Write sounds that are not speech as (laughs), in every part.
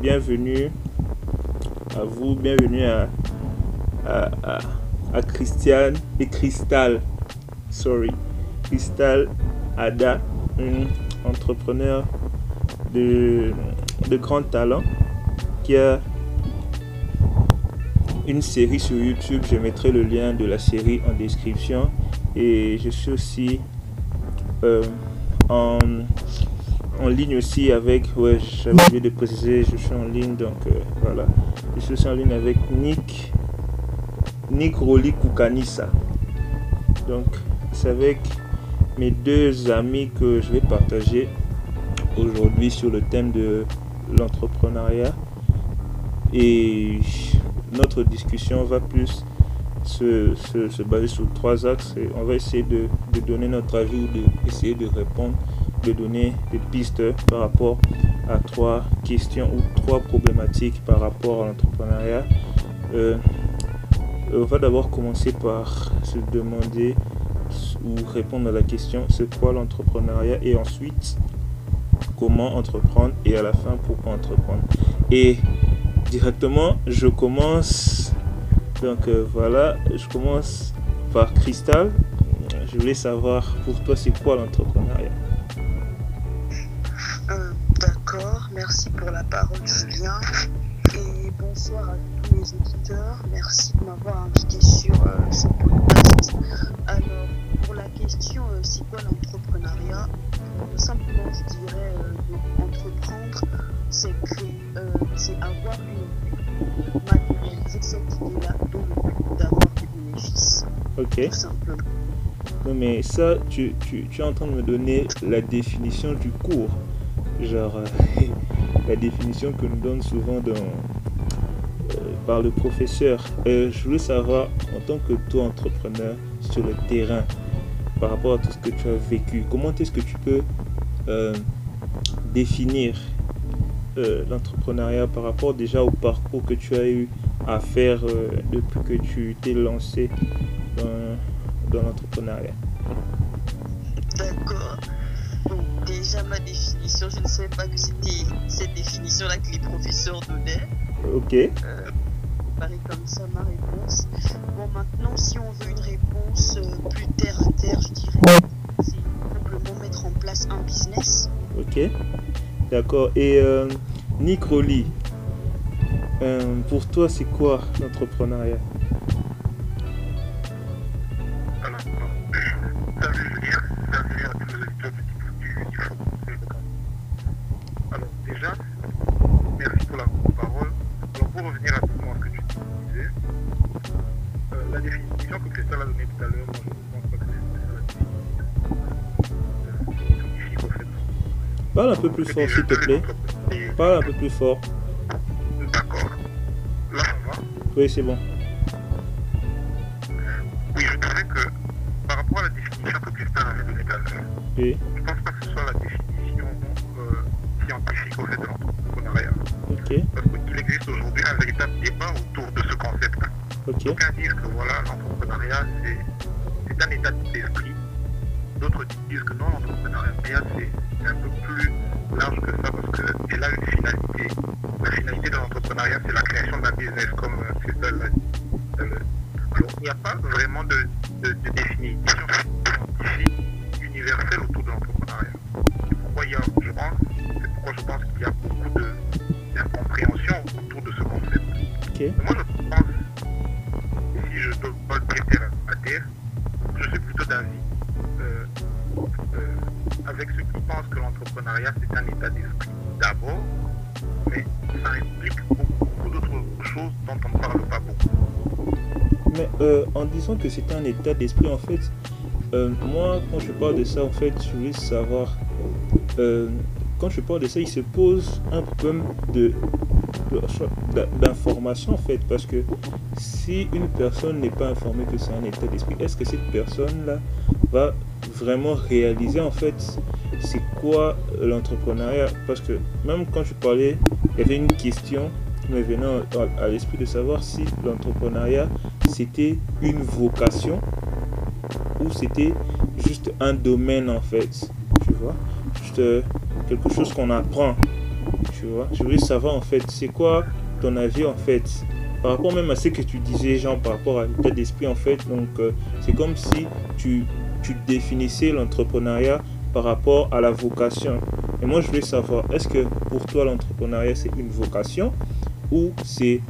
bienvenue à vous, bienvenue à, à, Christiane et Cristal. Sorry. Cristal Ada, une entrepreneur de, de grand talent qui a une série sur YouTube. Je mettrai le lien de la série en description. Et je suis aussi euh, en, en ligne aussi avec, ouais, j'avais oublié de préciser, je suis en ligne, donc euh, voilà. Je suis aussi en ligne avec Nick, Nick Roli Koukanissa. Donc, c'est avec mes deux amis que je vais partager aujourd'hui sur le thème de l'entrepreneuriat. Et notre discussion va plus se, se, se, baser sur trois axes et on va essayer de, de donner notre avis ou d'essayer de, de répondre, de donner des pistes par rapport à trois questions ou trois problématiques par rapport à l'entrepreneuriat. Euh, on va d'abord commencer par se demander ou répondre à la question c'est quoi l'entrepreneuriat? Et ensuite comment entreprendre? Et à la fin pourquoi entreprendre? Et directement je commence donc euh, voilà je commence par Cristal. Je voulais savoir pour toi c'est quoi l'entrepreneuriat? Euh, D'accord, merci pour la parole Julien et bonsoir à tous les auditeurs. Merci de m'avoir invité sur euh, ce podcast. Alors pour la question c'est quoi l'entrepreneuriat? Simplement je dirais entreprendre c'est c'est avoir une matérialiser cette idée-là dans le but d'avoir des bénéfices. Ok. Tout simplement. Non mais ça, tu, tu, tu es en train de me donner la définition du cours. Genre, euh, (laughs) la définition que nous donne souvent dans, euh, par le professeur. Euh, je voulais savoir, en tant que toi entrepreneur sur le terrain, par rapport à tout ce que tu as vécu, comment est-ce que tu peux définir l'entrepreneuriat par rapport déjà au parcours que tu as eu? À faire euh, depuis que tu t'es lancé dans, dans l'entrepreneuriat D'accord. Déjà ma définition, je ne savais pas que c'était cette définition-là que les professeurs donnaient. Ok. Euh, pareil comme ça ma réponse. Bon maintenant si on veut une réponse euh, plus terre à terre, je dirais, c'est simplement mettre en place un business. Ok. D'accord. Et euh, Nick Rolly, euh, pour toi, c'est quoi l'entrepreneuriat? Alors, déjà, merci pour la parole. Alors, pour revenir à ce que tu disais, euh, la définition que Christelle a donnée tout à l'heure, je ne pense pas que c'est la définition euh, fait. Parle un peu plus fort, s'il te plaît. Parle un peu plus fort. Oui, c'est bon. Oui, je dirais que par rapport à la définition que Christelle avait donnée tout à l'heure, Oui. Je pense pas que ce soit la définition euh, scientifique au fait de l'entrepreneuriat. Parce qu'il existe aujourd'hui un véritable débat autour de ce concept. Ok. D'aucuns disent que voilà, l'entrepreneuriat c'est, c'est un état d'esprit. D'autres disent que non, l'entrepreneuriat c'est un peu plus large que ça parce qu'elle a une finalité. La finalité de l'entrepreneuriat c'est la création d'un business comme Alors il n'y a pas vraiment de, de, de définition scientifique universelle autour de l'entrepreneuriat. C'est pourquoi il y a, je pense, pourquoi je pense qu'il y a beaucoup d'incompréhension autour de ce concept. Moi, je pense, si je dois le dire terre à terre, je suis plutôt d'avis euh, euh, avec ceux qui pensent que l'entrepreneuriat c'est un état d'esprit d'abord, mais ça implique beaucoup, Mais euh, en disant que c'est un état d'esprit, en fait, euh, moi, quand je parle de ça, en fait, je voulais savoir. euh, quand je parle de ça, il se pose un problème de- d'information en fait parce que si une personne n'est pas informée que c'est un état d'esprit est-ce que cette personne là va vraiment réaliser en fait c'est quoi l'entrepreneuriat? Parce que même quand je parlais il y avait une question me venant à, l'esprit de savoir si l'entrepreneuriat c'était une vocation ou c'était juste un domaine en fait tu vois? Juste euh, quelque chose qu'on apprend Tu vois, je voulais savoir en fait, c'est quoi ton avis en fait? Par rapport même à ce que tu disais, genre par rapport à l'état d'esprit en fait. Donc, euh, c'est comme si tu, tu définissais l'entrepreneuriat par rapport à la vocation. Et moi, je voulais savoir, est-ce que pour toi, l'entrepreneuriat, c'est une vocation ou c'est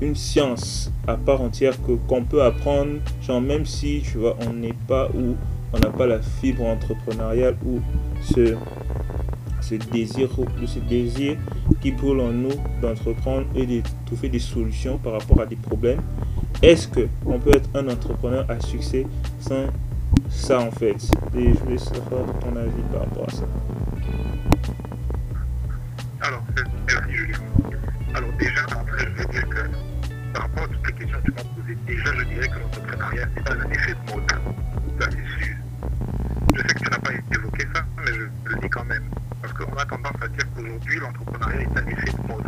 une science à part entière que qu'on peut apprendre, genre même si tu vois, on n'est pas ou on n'a pas la fibre entrepreneuriale ou ce, ce désir, ce désir qui brûle en nous d'entreprendre et de trouver des solutions par rapport à des problèmes. Est-ce que on peut être un entrepreneur à succès sans ça en fait? Et je voulais savoir ton avis par rapport à ça. Alors. Déjà, après, je veux dire que par rapport à toutes les questions que tu m'as posées, déjà, je dirais que l'entrepreneuriat, c'est pas un effet de mode. Ça, c'est sûr. Je sais que tu n'as pas évoqué ça, mais je le dis quand même. Parce qu'on a tendance à dire qu'aujourd'hui, l'entrepreneuriat est un effet de mode.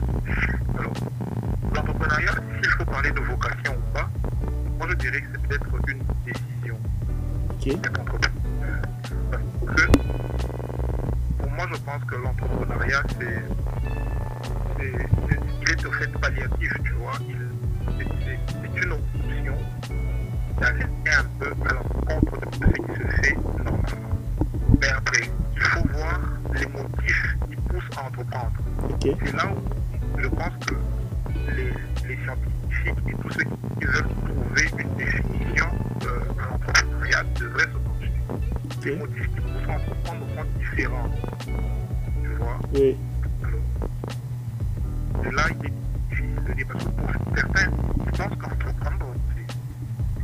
Alors, l'entrepreneuriat, s'il faut parler de vocation ou pas, moi je dirais que c'est peut-être une décision Ok. Parce que, pour moi, je pense que l'entrepreneuriat, c'est. Il est au fait palliatif, tu vois. C'est une option d'aller un peu à l'encontre de ce qui se fait normalement. Mais après, il faut voir les motifs qui poussent à entreprendre. C'est là où je pense que les, les scientifiques et tous ceux qui veulent trouver une définition euh, à l'entrepreneuriat devraient se pencher. Les motifs qui poussent à entreprendre sont différents. Tu vois Oui. Est difficile de dire parce que pour certains, ils pensent qu'entreprendre, c'est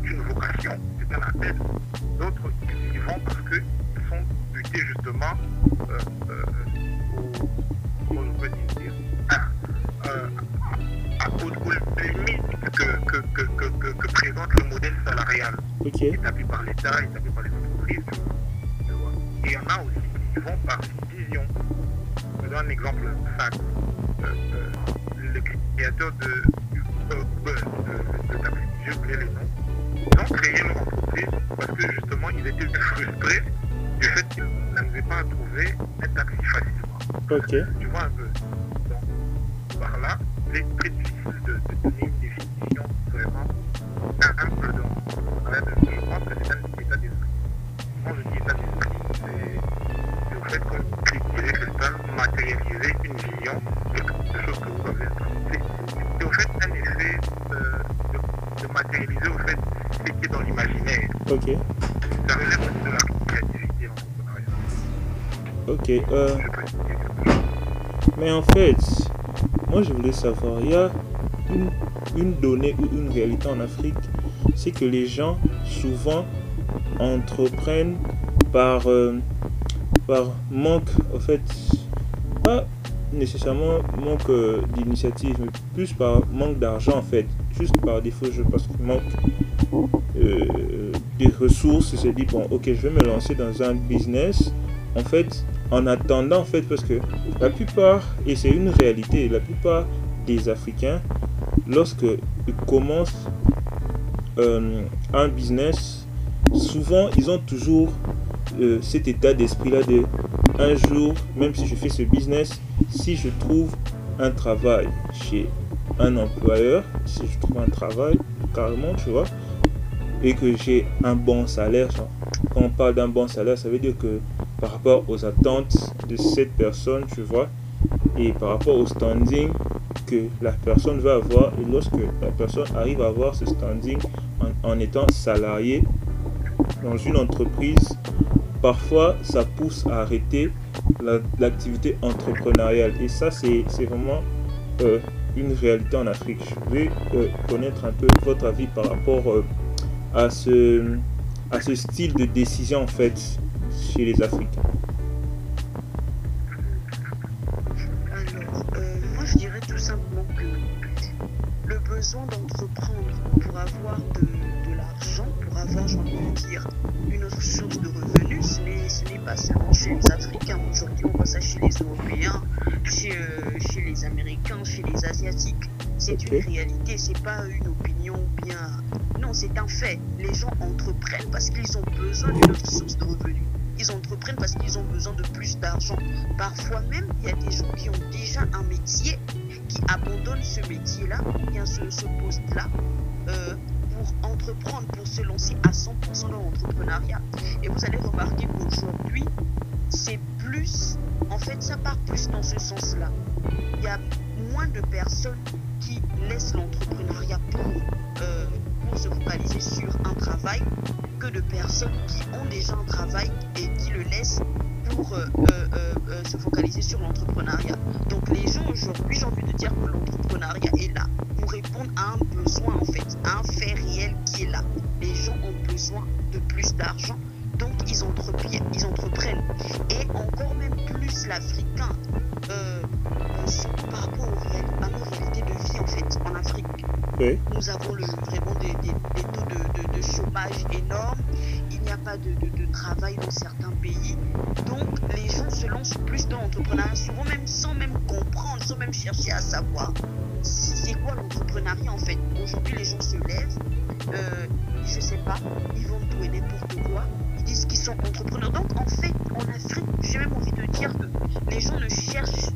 c'est une vocation, c'est un appel. D'autres, ils y vont parce qu'ils sont butés justement euh, euh, au, comment je peux dire, à, euh, à- aux, aux limites que, que, que, que, que, que présente le modèle salarial établi par l'État, établi par les entreprises. Et il y en a aussi qui vont par vision. Je donne un exemple simple. Euh, euh, le créateur de euh, Buzz, de, de taxi, j'ai oublié les noms, ils ont créé leur entreprise parce que justement ils étaient frustrés du fait qu'ils n'arrivaient pas à trouver un taxi facilement. Ok. Tu vois un peu. Donc, par là, il est très difficile de, de Euh, mais en fait, moi je voulais savoir, il y a une, donnée ou une réalité en Afrique, c'est que les gens souvent entreprennent par, euh, par manque, en fait, pas nécessairement manque euh, d'initiative, mais plus par manque d'argent en fait, juste par défaut, je pense qu'il manque des ressources, il se dit bon ok je vais me lancer dans un business. En fait en attendant en fait parce que la plupart et c'est une réalité la plupart des Africains lorsque ils commencent euh, un business souvent ils ont toujours euh, cet état d'esprit là de un jour même si je fais ce business si je trouve un travail chez un employeur si je trouve un travail carrément tu vois et que j'ai un bon salaire. Quand on parle d'un bon salaire, ça veut dire que par rapport aux attentes de cette personne, tu vois, et par rapport au standing que la personne va avoir, et lorsque la personne arrive à avoir ce standing en, étant salarié dans une entreprise, parfois ça pousse à arrêter la- l'activité entrepreneuriale. Et ça, c'est vraiment euh, une réalité en Afrique. Je vais euh, connaître un peu votre avis par rapport euh, à ce, à ce style de décision en fait chez les Africains. Alors, euh, moi je dirais tout simplement que le besoin d'entreprendre pour avoir de, de l'argent, pour avoir, j'ai envie de dire, une autre source de revenus, ce n'est- pas seulement chez les Africains. Aujourd'hui, on voit ça chez les Européens, chez, euh, chez les Américains, chez les Asiatiques. C'est une réalité, c'est pas une opinion bien. Non, c'est un fait. Les gens entreprennent parce qu'ils ont besoin d'une autre source de revenus. Ils entreprennent parce qu'ils ont besoin de plus d'argent. Parfois même, il y a des gens qui ont déjà un métier, qui abandonnent ce métier-là, bien ce, ce poste-là, euh, pour entreprendre, pour se lancer à 100% dans l'entrepreneuriat. Et vous allez remarquer qu'aujourd'hui, c'est plus, en fait, ça part plus dans ce sens-là. Il y a moins de personnes qui laissent l'entrepreneuriat pour, euh, pour se focaliser sur un travail de personnes qui ont déjà un travail et qui le laissent pour euh, euh, euh, se focaliser sur l'entrepreneuriat. Donc les gens aujourd'hui, j'ai envie de dire que l'entrepreneuriat est là pour répondre à un besoin en fait, à un fait réel qui est là. Les gens ont besoin de plus d'argent, donc ils. Ils entreprennent. Et encore même plus l'Africain, par rapport à nos réalités de vie en fait en Afrique. Nous avons vraiment des, taux de, chômage énormes. Il n'y a pas de, de, travail dans certains pays. Donc, les gens se lancent plus dans l'entrepreneuriat, souvent même sans même comprendre, sans même chercher à savoir c'est quoi l'entrepreneuriat en fait? Aujourd'hui, les gens se lèvent, euh, je sais pas, ils vont tout et n'importe quoi. Ils disent qu'ils sont entrepreneurs. Donc, en fait, en Afrique, j'ai même envie de dire que les gens ne cherchent.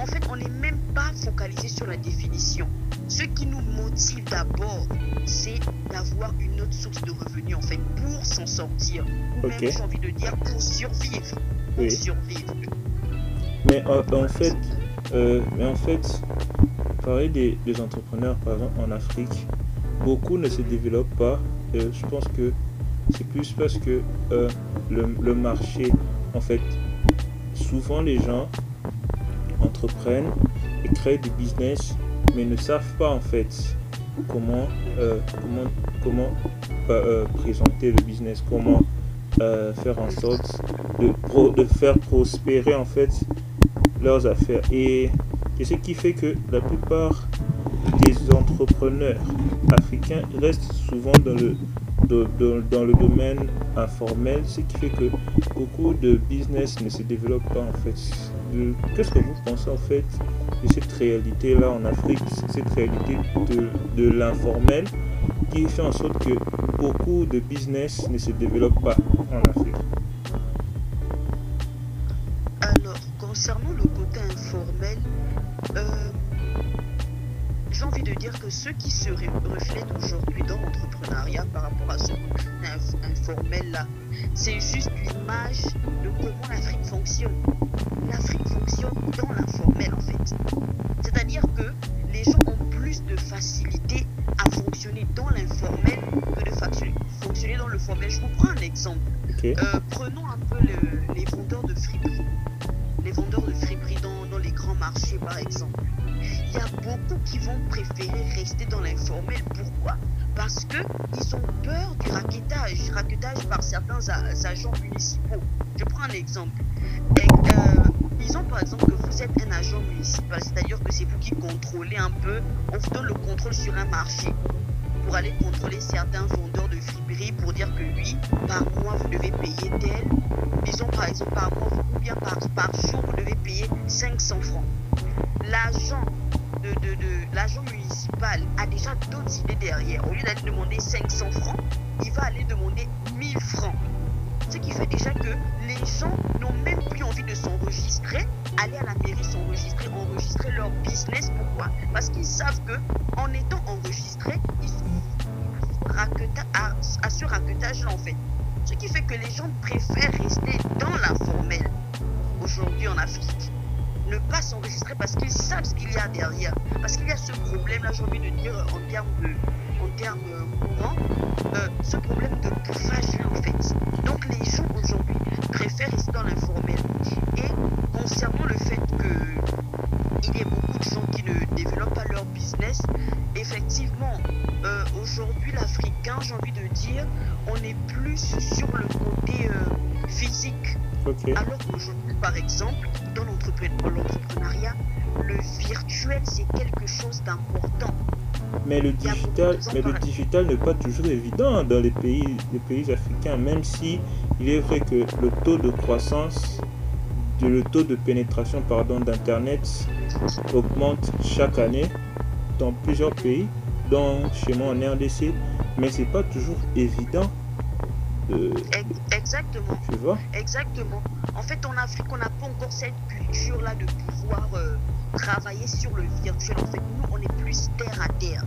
En fait, on n'est même pas focalisé sur la définition. Ce qui nous motive d'abord, c'est d'avoir une autre source de revenus, en fait, pour s'en sortir. Ou même, j'ai envie de dire, pour survivre. Pour Oui. survivre. Mais en, en fait, euh, mais en fait, parler des, des entrepreneurs, par exemple, en Afrique, beaucoup ne se développent pas. Euh, je pense que c'est plus parce que euh, le, le marché, en fait, souvent les gens entreprennent créent des business, mais ne savent pas en fait comment, euh, comment, comment euh, euh, présenter le business, comment faire en sorte de, pro- de faire prospérer en fait leurs affaires. Et, et ce qui fait que la plupart des entrepreneurs africains restent souvent dans le, dans le domaine informel, ce qui fait que beaucoup de business ne se développent pas en fait. Qu'est-ce que vous pensez en fait de cette réalité-là en Afrique, cette réalité de, de l'informel qui fait en sorte que beaucoup de business ne se développent pas en Afrique? Alors, concernant le côté informel, j'ai envie de dire que ce qui se reflète aujourd'hui dans l'entrepreneuriat par rapport à ce côté inf- informel-là, c'est juste l'image de comment l'Afrique fonctionne. L'Afrique fonctionne dans l'informel en fait. C'est-à-dire que les gens ont plus de facilité à fonctionner dans l'informel que de fonctionner dans le formel. Je vous prends un exemple. Euh, prenons un peu le- les vendeurs de friperies. Les vendeurs de friperies dans, dans les grands marchés, par exemple. Il y a beaucoup qui vont préférer rester dans l'informel. Pourquoi? Parce qu'ils ont peur du raquettage. Raquettage par certains agents municipaux. Je prends un exemple. Euh, disons par exemple que vous êtes un agent municipal, c'est-à-dire que c'est vous qui contrôlez un peu, on vous donne le contrôle sur un marché pour aller contrôler certains vendeurs de friperies pour dire que oui, par mois vous devez payer tel, disons par exemple par mois ou bien par, par jour vous devez payer 500 francs. L'agent l'agent municipal a déjà d'autres idées derrière. Au lieu d'aller demander 500 francs, il va aller demander 1000 francs. Ce qui fait déjà que les gens n'ont même plus envie de s'enregistrer, aller à la mairie s'enregistrer, enregistrer leur business. Pourquoi? Parce qu'ils savent que en étant enregistrés, ils sont à ce raquetage-là en fait. Ce qui fait que les gens préfèrent rester dans l'informel aujourd'hui en Afrique. Ne pas s'enregistrer parce qu'ils savent ce qu'il y a derrière. Parce qu'il y a ce problème-là, j'ai envie de dire en termes de en termes euh, courants, euh, ce problème de bouffage en fait. Donc les gens aujourd'hui préfèrent rester dans l'informel. Et concernant le fait que il y a beaucoup de gens qui ne développent pas leur business, effectivement, euh, aujourd'hui l'Africain, j'ai envie de dire, on est plus sur le côté euh, physique. Alors qu'aujourd'hui, par exemple, dans l'entrepre- dans l'entrepreneuriat, le virtuel, c'est quelque chose d'important. Mais le digital, mais le digital n'est pas toujours évident dans les pays, les pays africains, même si il est vrai que le taux de croissance, de, le taux de pénétration pardon d'internet augmente chaque année dans plusieurs pays, dont chez moi en RDC, mais c'est pas toujours évident Euh, Ex- Exactement. tu vois Exactement. En fait, en Afrique, on n'a pas encore cette culture-là de pouvoir euh, travailler sur le virtuel. En fait, nous, on est plus terre à terre.